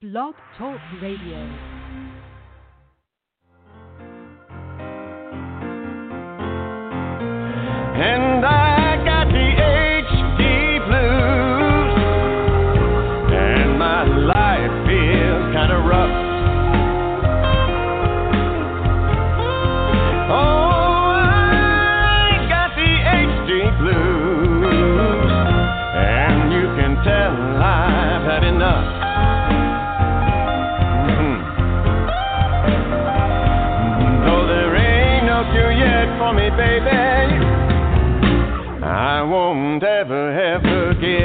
Blog Talk Radio.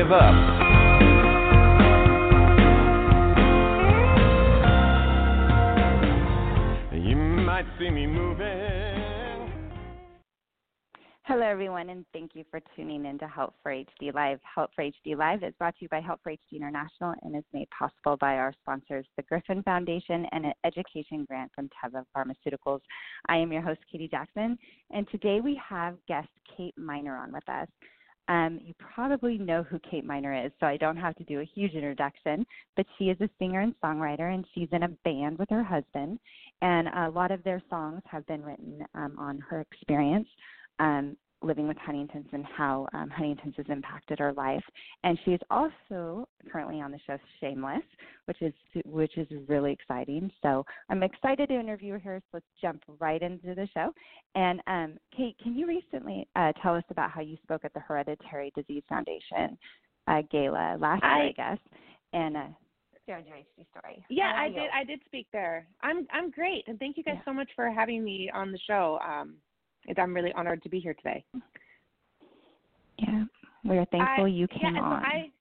Give up. You might see me moving. Hello, everyone, and thank you for tuning in to Help for HD Live. Help for HD Live is brought to you by Help for HD International and is made possible by our sponsors, the Griffin Foundation and an education grant from Teva Pharmaceuticals. I am your host, Katie Jackson, and today we have guest Kate Miner on with us. Um, you probably know who Kate Miner is, so I don't have to do a huge introduction, but she is a singer and songwriter, and she's in a band with her husband, and a lot of their songs have been written um, on her experience. Um, living with Huntington's and how um, Huntington's has impacted her life. And she's also currently on the show Shameless, which is which is really exciting. So I'm excited to interview her. So let's jump right into the show. And um, Kate, can you recently uh, tell us about how you spoke at the Hereditary Disease Foundation uh, gala last I- year, I guess? And uh, your HD story. Yeah, I did. I did speak there. I'm I'm great, and thank you guys Yeah. so much for having me on the show. Um, it, I'm really honored to be here today. Yeah, we're thankful I- you yeah, came so on. I,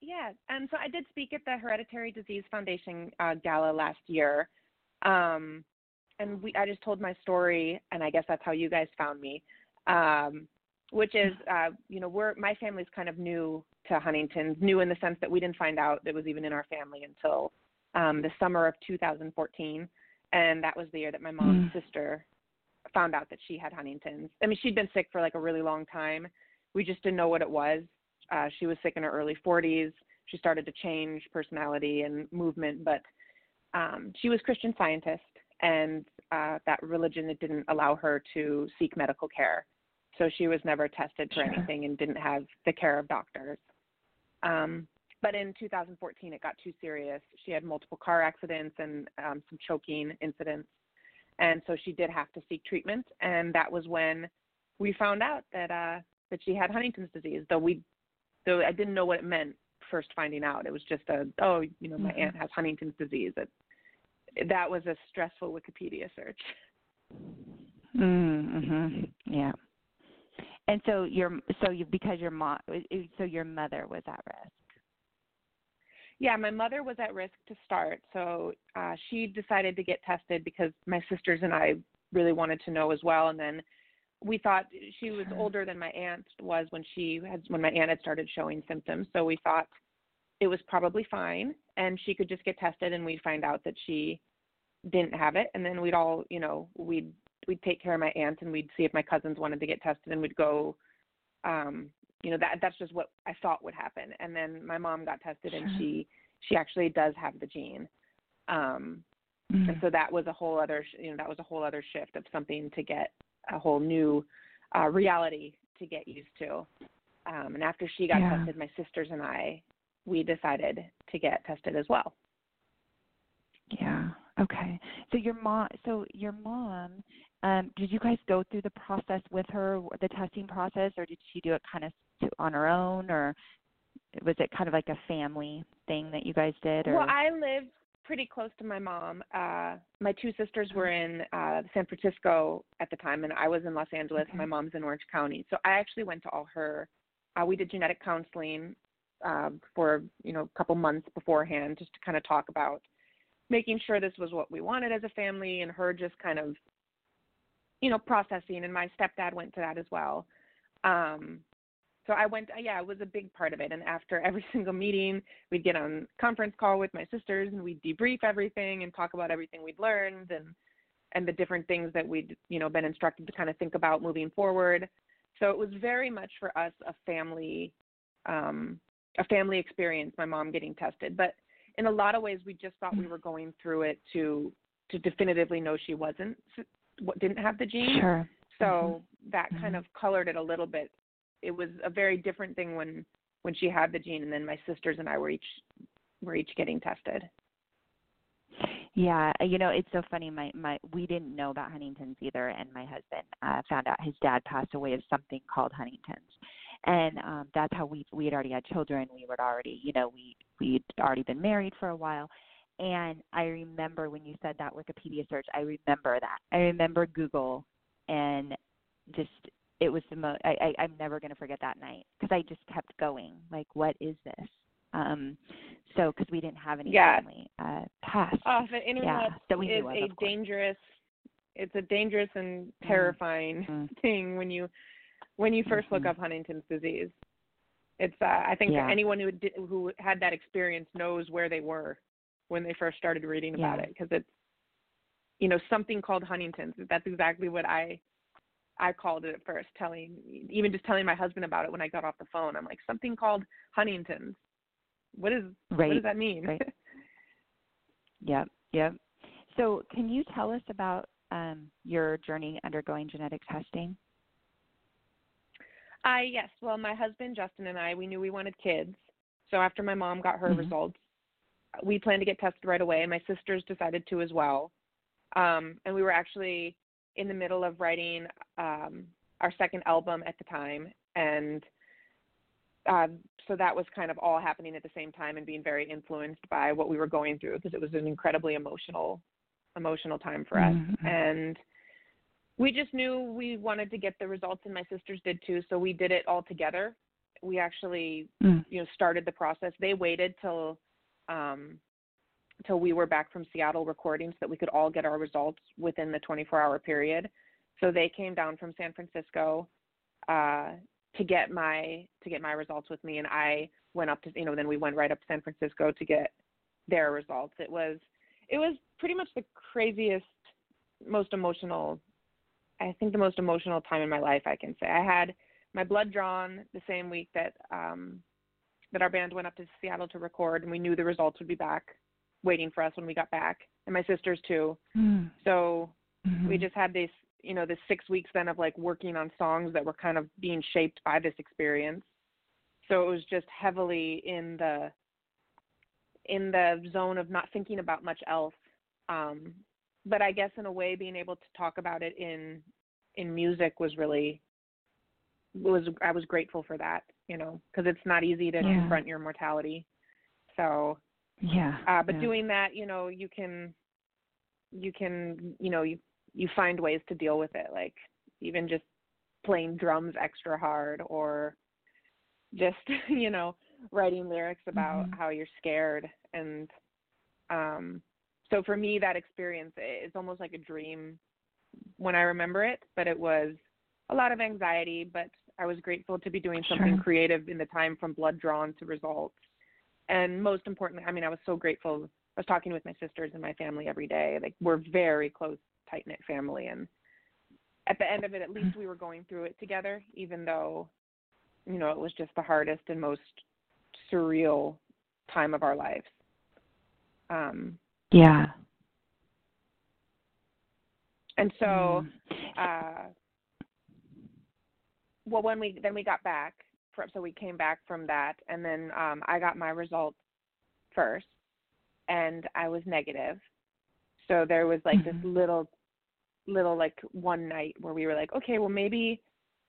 yeah, and so I did speak at the Hereditary Disease Foundation uh, gala last year, um, and we I just told my story, and I guess that's how you guys found me, um, which is uh, you know we're my family's kind of new to Huntington's, new in the sense that we didn't find out it was even in our family until um, the summer of 2014, and that was the year that my mom's sister found out that she had Huntington's. I mean, she'd been sick for like a really long time. We just didn't know what it was. Uh, she was sick in her early 40s. She started to change personality and movement, but um, she was Christian Scientist, and uh, that religion that didn't allow her to seek medical care. So she was never tested for Sure. anything and didn't have the care of doctors. Um, but in 2014, it got too serious. She had multiple car accidents and um, some choking incidents and so she did have to seek treatment and that was when we found out that uh that she had huntington's disease though we though i didn't know what it meant first finding out it was just a oh you know my Mhm. aunt has huntington's disease it, that was a stressful wikipedia search Mm-hmm. Yeah. And so your so you because your mom so your mother was at risk. Yeah my mother was at risk to start so uh she decided to get tested because my sisters and i really wanted to know as well and then we thought she was older than my aunt was when she had when my aunt had started showing symptoms so we thought it was probably fine and she could just get tested and we'd find out that she didn't have it and then we'd all you know we'd we'd take care of my aunt and we'd see if my cousins wanted to get tested and we'd go um you know that that's just what i thought would happen and then my mom got tested and Sure. she she actually does have the gene um Mm. and so that was a whole other you know that was a whole other shift of something to get a whole new uh reality to get used to um and after she got Yeah. tested my sisters and i we decided to get tested as well Yeah. Okay. So your mom so your mom um did you guys go through the process with her the testing process or did she do it kind of to, on her own or was it kind of like a family thing that you guys did or Well, I lived pretty close to my mom. Uh my two sisters were in uh San Francisco at the time and I was in Los Angeles. Okay. My mom's in Orange County. So I actually went to all her uh we did genetic counseling uh, for, you know, a couple months beforehand just to kind of talk about making sure this was what we wanted as a family and her just kind of you know, processing and my stepdad went to that as well. Um so I went yeah, it was a big part of it and after every single meeting we'd get on conference call with my sisters and we'd debrief everything and talk about everything we'd learned and and the different things that we'd you know been instructed to kind of think about moving forward so it was very much for us a family um a family experience my mom getting tested but in a lot of ways we just thought we Mm. were going through it to to definitively know she wasn't what didn't have the gene. Sure. So that kind Mhm. of colored it a little bit. It was a very different thing when when she had the gene, and then my sisters and I were each were each getting tested. Yeah, you know, it's so funny. My my we didn't know about Huntington's either, and my husband uh, found out his dad passed away of something called Huntington's, and um, that's how we we had already had children. We were already, you know, we we'd already been married for a while, and I remember when you said that Wikipedia search. I remember that. I remember Google, and just it was the most. I, I I'm never gonna forget that night because I just kept going. Like, what is this? Um, so because we didn't have any Yeah. family uh, past. Oh, the internet that we is of, a of dangerous. It's a dangerous and Mm. terrifying Mm. thing when you when you 1st look Mhm. up Huntington's disease. It's uh, I think Yeah. anyone who did, who had that experience knows where they were when they first started reading about Yeah. it because it's you know something called Huntington's. That's exactly what I I called it at first. Telling even just telling my husband about it when I got off the phone. I'm like something called Huntington's. What is what does that mean? right. Yep. Yep. So, can you tell us about um, your journey undergoing genetic testing? I yes. Well, my husband Justin and I, we knew we wanted kids. So after my mom got her Mhm. results, we planned to get tested right away. My sisters decided to as well. Um, and we were actually in the middle of writing um, our second album at the time, and uh, so that was kind of all happening at the same time and being very influenced by what we were going through because it was an incredibly emotional, emotional time for us. Mhm. And we just knew we wanted to get the results and my sisters did too so we did it all together we actually Mm. you know started the process they waited till um till we were back from seattle recording so that we could all get our results within the 24 hour period. So they came down from san francisco uh to get my to get my results with me and i went up to you know then we went right up to san francisco to get their results. It was it was pretty much the craziest most emotional I think the most emotional time in my life I can say. I had my blood drawn the same week that um that our band went up to Seattle to record and we knew the results would be back waiting for us when we got back and my sisters too. Mm. So Mhm. we just had this you know this 6 weeks then of like working on songs that were kind of being shaped by this experience. So it was just heavily in the in the zone of not thinking about much else. Um but I guess in a way being able to talk about it in in music was really was I was grateful for that, you know, because it's not easy to Yeah. confront your mortality. So, yeah. uh but yeah. doing that, you know, you can you can, you know, you you find ways to deal with it like even just playing drums extra hard or just, you know, writing lyrics about Mhm. how you're scared and um so for me that experience it's almost like a dream when i remember it but it was a lot of anxiety but i was grateful to be doing something Sure. creative in the time from blood drawn to results and most importantly i mean i was so grateful i was talking with my sisters and my family every day like we're very close tight knit family and at the end of it at least we were going through it together even though you know it was just the hardest and most surreal time of our lives um Yeah. and so Mm. uh well when we then we got back from so we came back from that and then um I got my results first and I was negative. So there was like this Mhm. little little like one night where we were like okay well maybe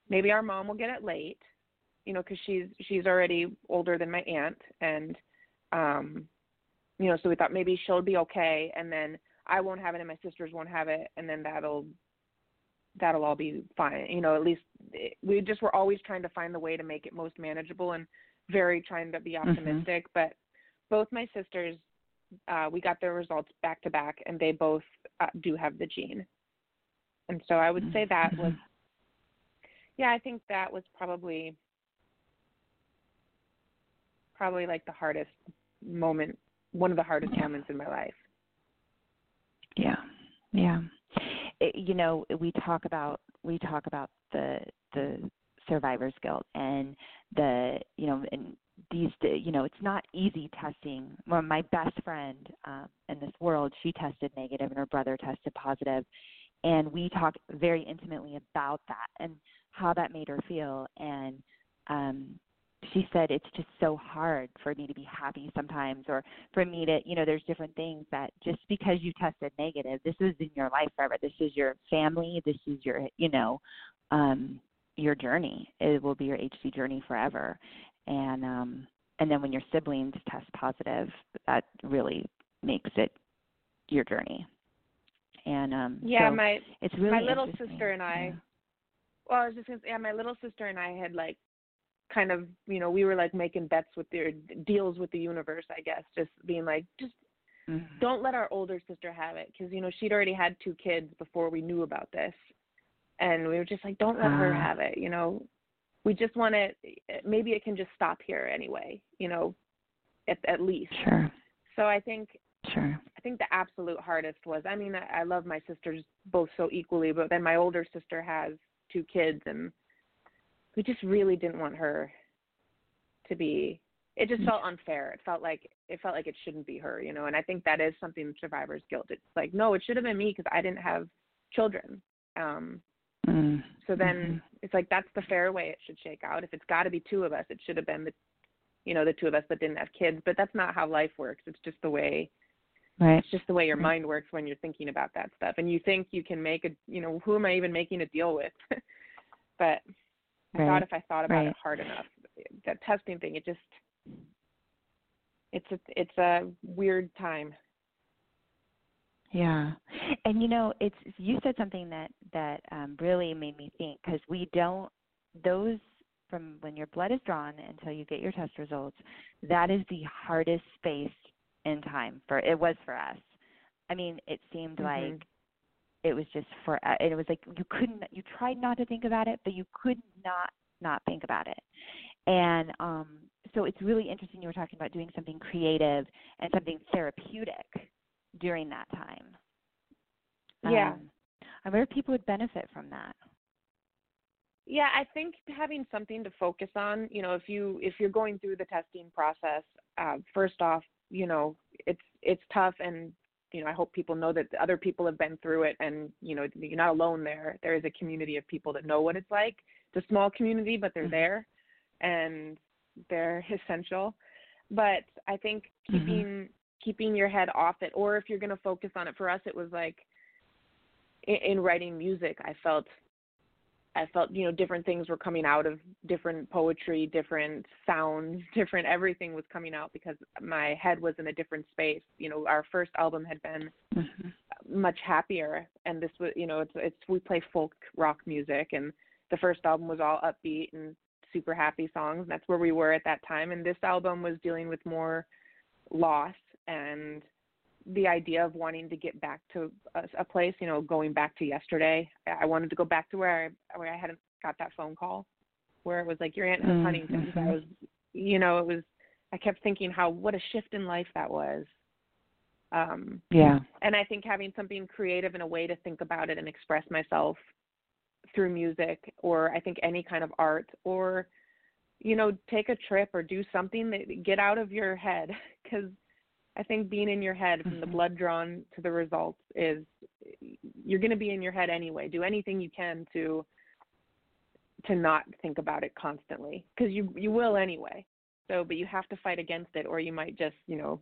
maybe our mom will get it late you know cuz she's she's already older than my aunt and um you know so we thought maybe she'll be okay and then I won't have it and my sisters won't have it and then that'll that'll all be fine. You know, at least it, we just were always trying to find the way to make it most manageable and very trying to be Mhm. optimistic. But both my sisters, uh, we got their results back to back, and they both uh, do have the gene. And so I would say that was, Mhm. yeah, I think that was probably probably like the hardest moment, one of the hardest Yeah. moments in my life. Yeah, yeah. You know, we talk about we talk about the the survivor's guilt and the you know and these you know it's not easy testing. Well my best friend um in this world she tested negative and her brother tested positive. And we talked very intimately about that and how that made her feel. And um she said it's just so hard for me to be happy sometimes or for me to you know there's different things that just because you tested negative this is in your life forever. This is your family. This is your you know um your journey. It will be your hd journey forever. And um and then when your siblings test positive that really makes it your journey. And um yeah so my it's really my little sister and I yeah. well I was just gonna say yeah my little sister and I had like kind of you know we were like making bets with their deals with the universe I guess just being like just Mhm. don't let our older sister have it because you know she'd already had two kids before we knew about this. And we were just like don't let her Ah. have it you know? We just want to maybe it can just stop here anyway you know at at least. Sure. So i think sure. I think the absolute hardest was i mean i, I love my sisters both so equally but then my older sister has two kids and we just really didn't want her to be it just felt unfair. It felt like it felt like it shouldn't be her you know and i think that is something survivor's guilt. It's like no it should have been me because i didn't have children. Um mm. so then it's like that's the fair way it should shake out. If it's got to be two of us it should have been the you know the two of us that didn't have kids but that's not how life works. It's just the way right. it's just the way your mind works when you're thinking about that stuff and you think you can make a you know who am i even making a deal with? But i Right. thought if i thought about Right. it hard enough that testing thing it just it's a it's a weird time Yeah, and you know, it's you said something that that um, really made me think because we don't those from when your blood is drawn until you get your test results. That is the hardest space in time for it was for us. I mean, it seemed Mhm. like it was just for uh, it was like you couldn't you tried not to think about it, but you could not not think about it. And um, so it's really interesting. You were talking about doing something creative and something therapeutic during that time. Yeah. Um, I wonder if people would benefit from that. Yeah, I think having something to focus on, you know, if you if you're going through the testing process, uh, first off, you know, it's it's tough, and you know, I hope people know that other people have been through it, and you know, you're not alone there. There is a community of people that know what it's like. It's a small community, but they're Mhm. there, and they're essential. But I think Mhm. keeping keeping your head off it, or if you're going to focus on it, for us, it was like in, in writing music, I felt I felt, you know, different things were coming out of different poetry, different sounds, different everything was coming out because my head was in a different space. You know, our first album had been Mhm. much happier and this was, you know, it's it's we play folk rock music and the first album was all upbeat and super happy songs. And that's where we were at that time and this album was dealing with more loss and the idea of wanting to get back to a, a place, you know, going back to yesterday. I wanted to go back to where I where I hadn't got that phone call, where it was like your aunt has Mm, Huntington's. I was, you know, it was. I kept thinking how what a shift in life that was. Um, Yeah. and I think having something creative and a way to think about it and express myself through music, or I think any kind of art, or you know, take a trip or do something that get out of your head because I think being in your head from the Mhm. blood drawn to the results is you're going to be in your head anyway. Do anything you can to to not think about it constantly because you you will anyway. So, but you have to fight against it, or you might just you know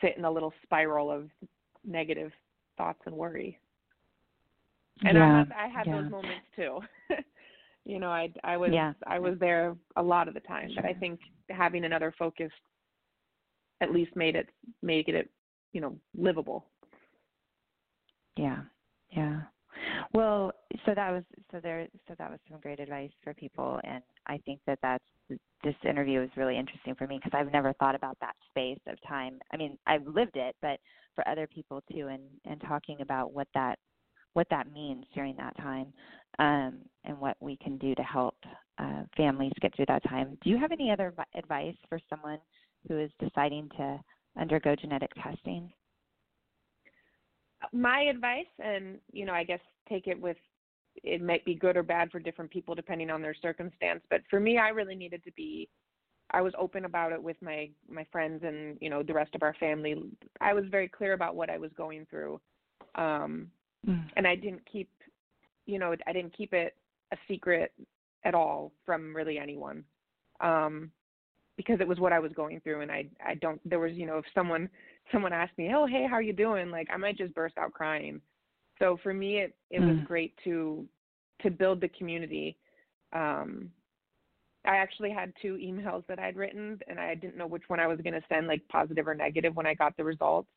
sit in a little spiral of negative thoughts and worry. And yeah. I'm not, I had yeah. those moments too. you know, I I was Yeah. I was there a lot of the time, but I think having another focus at least made it make it you know livable. Yeah, yeah. Well, so that was so there. So that was some great advice for people, and I think that that's this interview is really interesting for me because I've never thought about that space of time. I mean, I've lived it, but for other people too, and and talking about what that what that means during that time, um, and what we can do to help uh, families get through that time. Do you have any other advice for someone who is deciding to undergo genetic testing? My advice, and you know, I guess take it with it might be good or bad for different people depending on their circumstance. But for me, I really needed to be I was open about it with my my friends and you know the rest of our family. I was very clear about what I was going through, um, mm. and I didn't keep, you know, I didn't keep it a secret at all from really anyone, um, because it was what I was going through, and I I don't. There was you know if someone someone asked me, oh hey how are you doing, like I might just burst out crying. So for me it it mm. was great to to build the community. Um, I actually had two emails that I'd written and I didn't know which one I was going to send like positive or negative when I got the results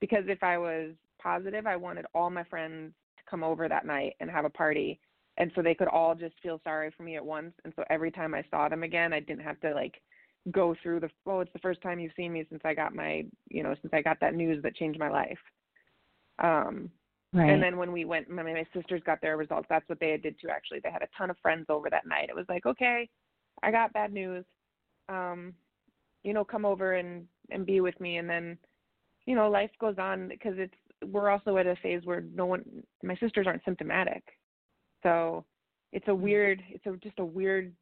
because if I was positive I wanted all my friends to come over that night and have a party and so they could all just feel sorry for me at once and so every time I saw them again I didn't have to like go through the oh it's the first time you've seen me since I got my you know since I got that news that changed my life. Um Right. And then when we went, my, my sisters got their results. That's what they did too. Actually, they had a ton of friends over that night. It was like, okay, I got bad news. Um, you know, come over and and be with me, and then, you know, life goes on because it's we're also at a phase where no one, my sisters aren't symptomatic, so it's a mm-hmm. weird, it's a just a weird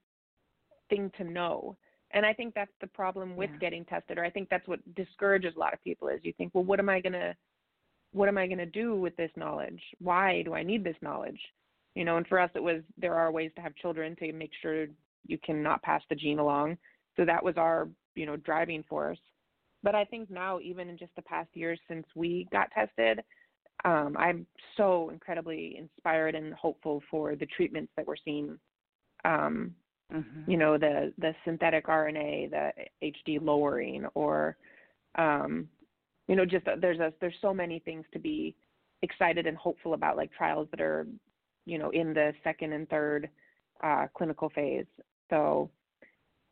thing to know. And I think that's the problem with yeah. getting tested, or I think that's what discourages a lot of people is you think, well, what am I gonna, what am I gonna do with this knowledge? Why do I need this knowledge? You know, and for us, it was there are ways to have children to make sure you cannot pass the gene along. So that was our, you know, driving force. But I think now, even in just the past years since we got tested, um, I'm so incredibly inspired and hopeful for the treatments that we're seeing. Um, mm-hmm. You know, the the synthetic RNA, the HD lowering, or um, you know, just there's a there's so many things to be excited and hopeful about, like trials that are, you know, in the second and third uh, clinical phase. So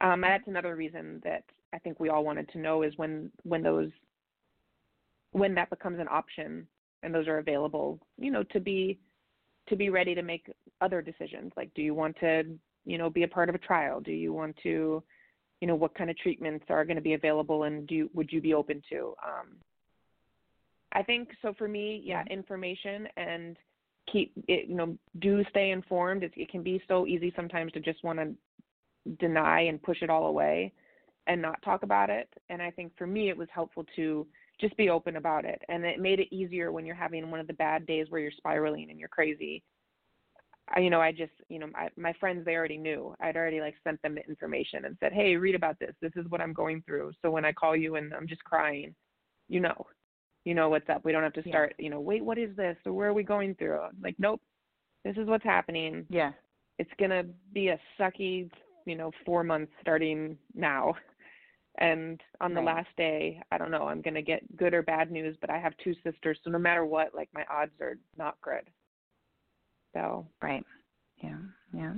um, that's another reason that I think we all wanted to know is when when those when that becomes an option and those are available, you know, to be to be ready to make other decisions. Like, do you want to, you know, be a part of a trial? Do you want to, you know, what kind of treatments are going to be available, and do would you be open to? Um, I think so. For me, yeah, information and keep it. You know, do stay informed. It, it can be so easy sometimes to just want to deny and push it all away and not talk about it. And I think for me, it was helpful to just be open about it. And it made it easier when you're having one of the bad days where you're spiraling and you're crazy. I, you know, I just, you know, my, my friends, they already knew. I'd already like sent them the information and said, hey, read about this. This is what I'm going through. So when I call you and I'm just crying, you know, you know what's up. We don't have to start, yeah. you know, wait, what is this? Or where are we going through? Like, nope, this is what's happening. Yeah. It's going to be a sucky you know four months starting now and on the right. last day i don't know i'm going to get good or bad news but i have two sisters so no matter what like my odds are not good so right. Yeah. Yeah.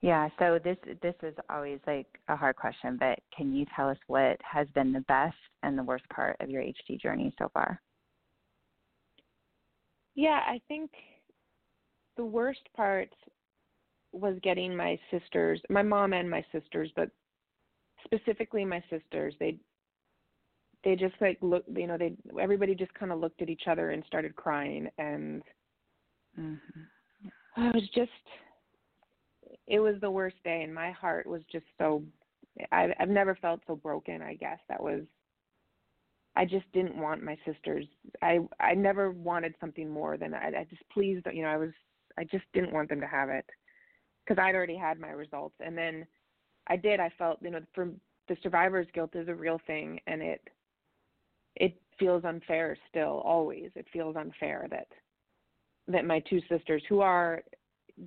Yeah. So this this is always like a hard question but can you tell us what has been the best and the worst part of your hd journey so far? Yeah i think the worst part was getting my sisters, my mom and my sisters, but specifically my sisters. They they just like look, you know, they everybody just kind of looked at each other and started crying, and mm-hmm. I was just, it was the worst day, and my heart was just so. I, I've never felt so broken. I guess that was. I just didn't want my sisters. I I never wanted something more than I, I just pleased. You know, I was. I just didn't want them to have it because I'd already had my results. And then I did. I felt, you know, for the survivor's guilt is a real thing, and it it feels unfair still. Always, it feels unfair that that my two sisters, who are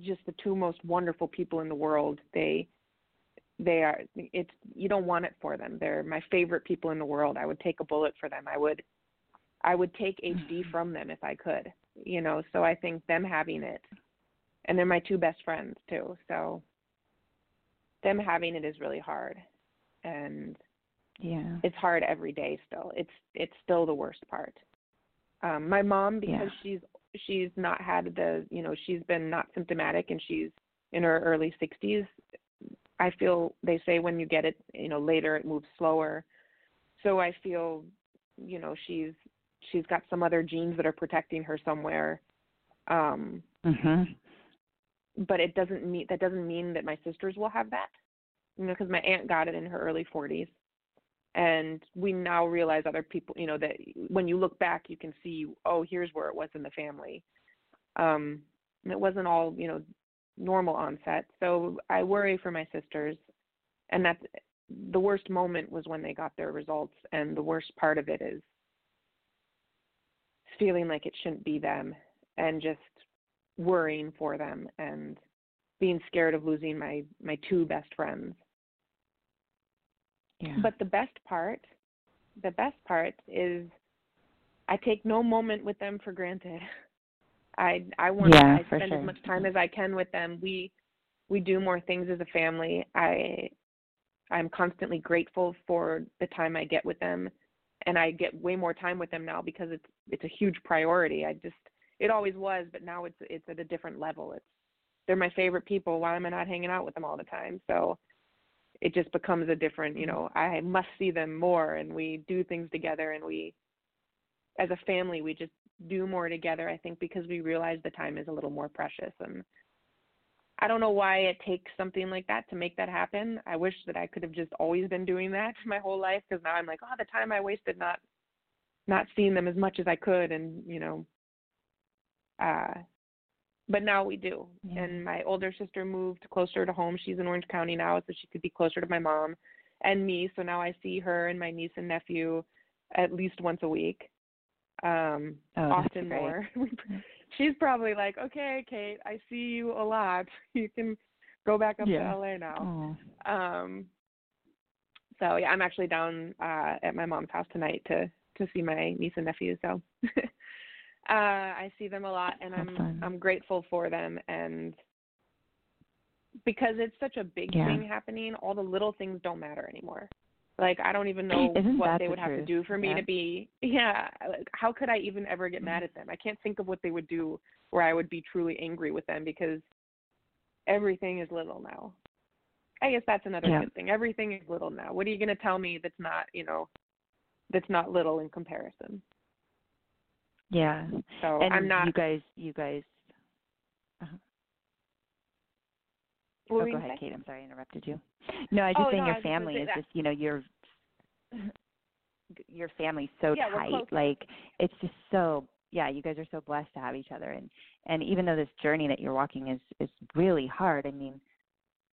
just the two most wonderful people in the world, they they are it's you don't want it for them they're my favorite people in the world i would take a bullet for them i would i would take hd mm-hmm. from them if i could you know so i think them having it and they're my two best friends too. So them having it is really hard, and yeah, it's hard every day. Still, it's it's still the worst part. Um, my mom, because yeah. she's she's not had the you know she's been not symptomatic and she's in her early 60s. I feel they say when you get it, you know, later it moves slower. So I feel, you know, she's she's got some other genes that are protecting her somewhere. Um, mhm but it doesn't mean that doesn't mean that my sisters will have that. you know, because my aunt got it in her early 40s, and we now realize other people, you know, that when you look back, you can see, oh, here's where it was in the family. Um, it wasn't all, you know, normal onset. So I worry for my sisters, and that's the worst moment was when they got their results, and the worst part of it is feeling like it shouldn't be them, and just worrying for them, and being scared of losing my my two best friends. Yeah. But the best part, the best part is I take no moment with them for granted. I I want Yeah, I spend sure. as much time as I can with them. We we do more things as a family. I I'm constantly grateful for the time I get with them and I get way more time with them now because it's it's a huge priority. I just it always was, but now it's it's at a different level. It's they're my favorite people. Why am I not hanging out with them all the time? So it just becomes a different, you know, I must see them more and we do things together and we as a family we just do more together I think because we realize the time is a little more precious and I don't know why it takes something like that to make that happen. I wish that I could have just always been doing that my whole life because now I'm like, oh, the time I wasted not not seeing them as much as I could and, you know, uh but now we do. Yeah. And my older sister moved closer to home. She's in Orange County now, so she could be closer to my mom and me. So now I see her and my niece and nephew at least once a week. Um Oh, often more. She's probably like, "Okay, Kate, I see you a lot. You can go back up Yeah. to LA now." Oh. Um so yeah, I'm actually down uh at my mom's house tonight to to see my niece and nephew. So uh I see them a lot and I'm fun. I'm grateful for them and because it's such a big Yeah. thing happening, all the little things don't matter anymore. Like I don't even know Isn't what they the would have to do for me Yeah. to be yeah, like how could I even ever get mad Mhm. at them? I can't think of what they would do where I would be truly angry with them because everything is little now. I guess that's another Yeah. good thing. Everything is little now. What are you going to tell me that's not, you know, that's not little in comparison? Yeah. So and I'm not. you guys you guys uh-huh. oh, go ahead. Kate. I'm sorry, I interrupted you. No, I was Oh, just saying no, your family is that- just, you know, your your family's so Yeah, tight. Like it's just so yeah, you guys are so blessed to have each other and and even though this journey that you're walking is is really hard, I mean,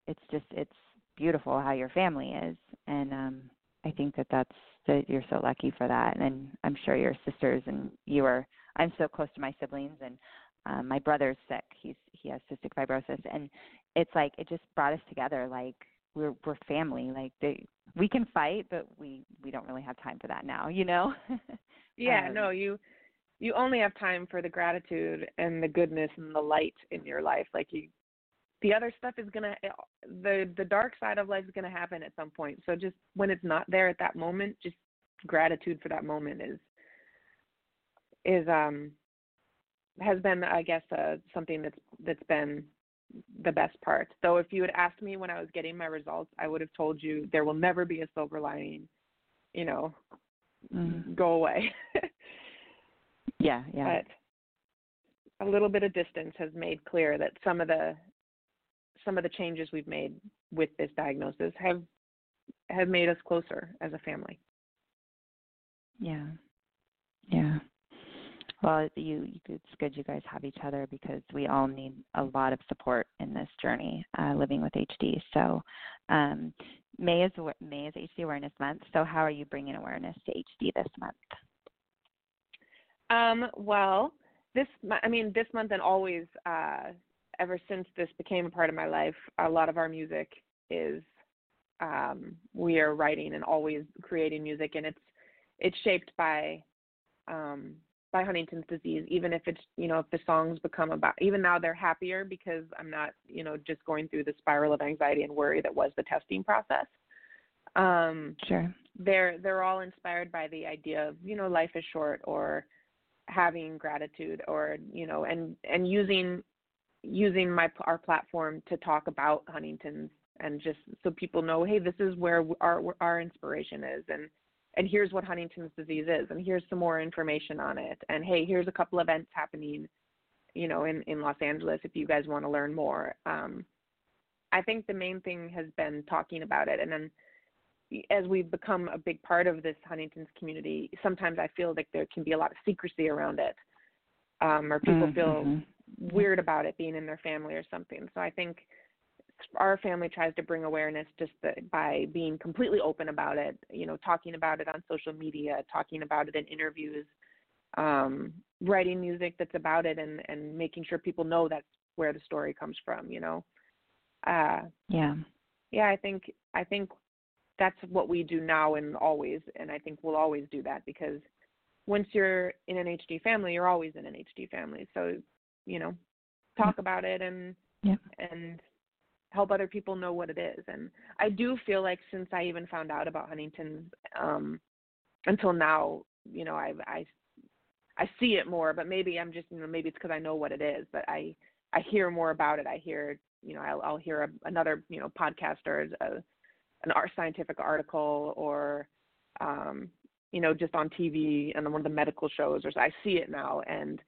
it's just it's beautiful how your family is and um I think that that's that you're so lucky for that and I'm sure your sisters and you are I'm so close to my siblings and um my brother's sick. He's he has cystic fibrosis and it's like it just brought us together like we're we're family like they we can fight but we we don't really have time for that now you know Yeah, Um, no, you you only have time for the gratitude and the goodness and the light in your life. Like you the other stuff is going to the the dark side of life is going to happen at some point. So just when it's not there at that moment, just gratitude for that moment is is um has been I guess uh something that's that's been the best part. Though if you had asked me when I was getting my results, I would have told you there will never be a silver lining. You know, Mhm. go away. yeah yeah but a little bit of distance has made clear that some of the some of the changes we've made with this diagnosis have have made us closer as a family. yeah. Yeah. Well you, you it's good you guys have each other because we all need a lot of support in this journey uh living with hd so um may is may is hd awareness month so how are you bringing awareness to hd this month? Um, well, this I mean this month and always uh ever since this became a part of my life, a lot of our music is um we are writing and always creating music and it's it's shaped by um by Huntington's disease. Even if it's you know if the songs become about even now they're happier because I'm not you know just going through the spiral of anxiety and worry that was the testing process. Um sure. they're they're all inspired by the idea of you know life is short or having gratitude or you know and and using using my our platform to talk about Huntington's and just so people know hey this is where our our inspiration is and and here's what Huntington's disease is and here's some more information on it and hey here's a couple events happening you know in in Los Angeles if you guys want to learn more um I think the main thing has been talking about it, and then as we've become a big part of this Huntington's community, sometimes I feel like there can be a lot of secrecy around it, um, or people Mm, feel mhm. Weird about it being in their family or something. So I think our family tries to bring awareness just by being completely open about it, you know, talking about it on social media, talking about it in interviews, um, writing music that's about it and, and making sure people know that's where the story comes from, you know. Uh Yeah. yeah, I think I think that's what we do now and always and I think we'll always do that because once you're in an HD family, you're always in an HD family. So, you know, talk about it and Yeah. and help other people know what it is. And I do feel like since I even found out about Huntington's um until now, you know, I I I see it more, but maybe I'm just, you know, maybe it's because I know what it is, but I I hear more about it. I hear, you know, I'll, I'll hear a, another, you know, podcast or a, an art scientific article or, um, you know, just on TV and on one of the medical shows, or so I see it now, and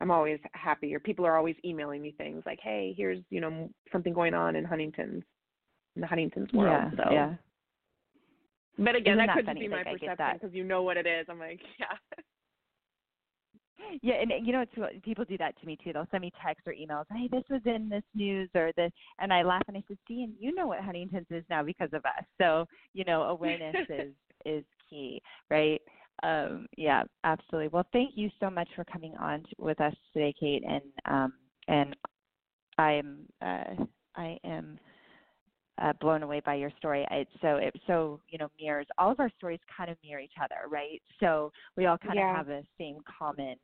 I'm always happy. Or people are always emailing me things like, "Hey, here's, you know, something going on in Huntington's, in the Huntington's world." Yeah. so, Yeah. but again, Isn't that that could just funny? be my Like, I perception because you know what it is. I'm like, yeah. Yeah, and you know, it's, people do that to me too. They'll send me texts or emails. Hey, this was in this news or this, and I laugh and I say, Dean, you know what Huntington's is now because of us. So you know, awareness is is key, right? Um, yeah, absolutely. Well, thank you so much for coming on t- with us today, Kate, and um, and I'm uh, I am uh, blown away by your story. I, so it so you know mirrors all of our stories kind of mirror each other, right? So we all kind Yeah. of have the same common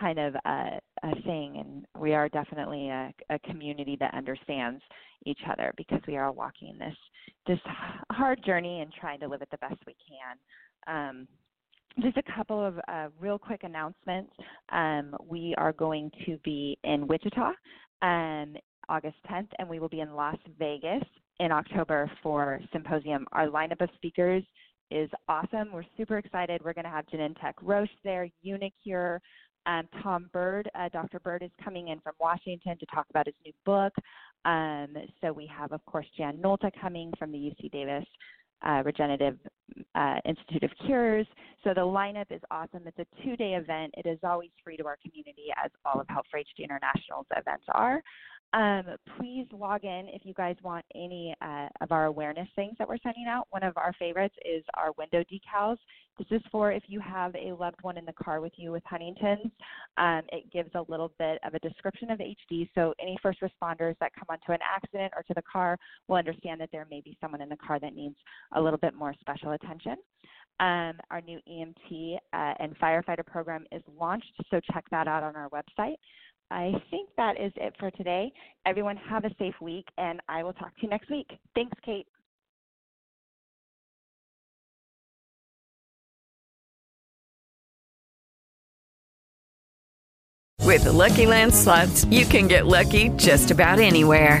kind of uh, a thing, and we are definitely a, a community that understands each other because we are all walking this this hard journey and trying to live it the best we can. Um, just a couple of uh, real quick announcements. Um, we are going to be in Wichita um, August 10th, and we will be in Las Vegas in October for Symposium. Our lineup of speakers is awesome. We're super excited. We're going to have Genentech Roche there, uniQure, um, Tom Bird. Uh, Dr. Bird is coming in from Washington to talk about his new book. Um, so we have, of course, Jan Nolta coming from the UC Davis uh, Regenerative uh, Institute of Cures. So the lineup is awesome. It's a two-day event. It is always free to our community, as all of Help for HD International's events are. Um, please log in if you guys want any uh, of our awareness things that we're sending out. One of our favorites is our window decals. This is for if you have a loved one in the car with you with Huntington's. Um, it gives a little bit of a description of HD, so any first responders that come onto an accident or to the car will understand that there may be someone in the car that needs a little bit more special attention. Um, our new EMT uh, and firefighter program is launched, so check that out on our website. I think that is it for today. Everyone have a safe week, and I will talk to you next week. Thanks, Kate. With the Lucky Land slots, you can get lucky just about anywhere.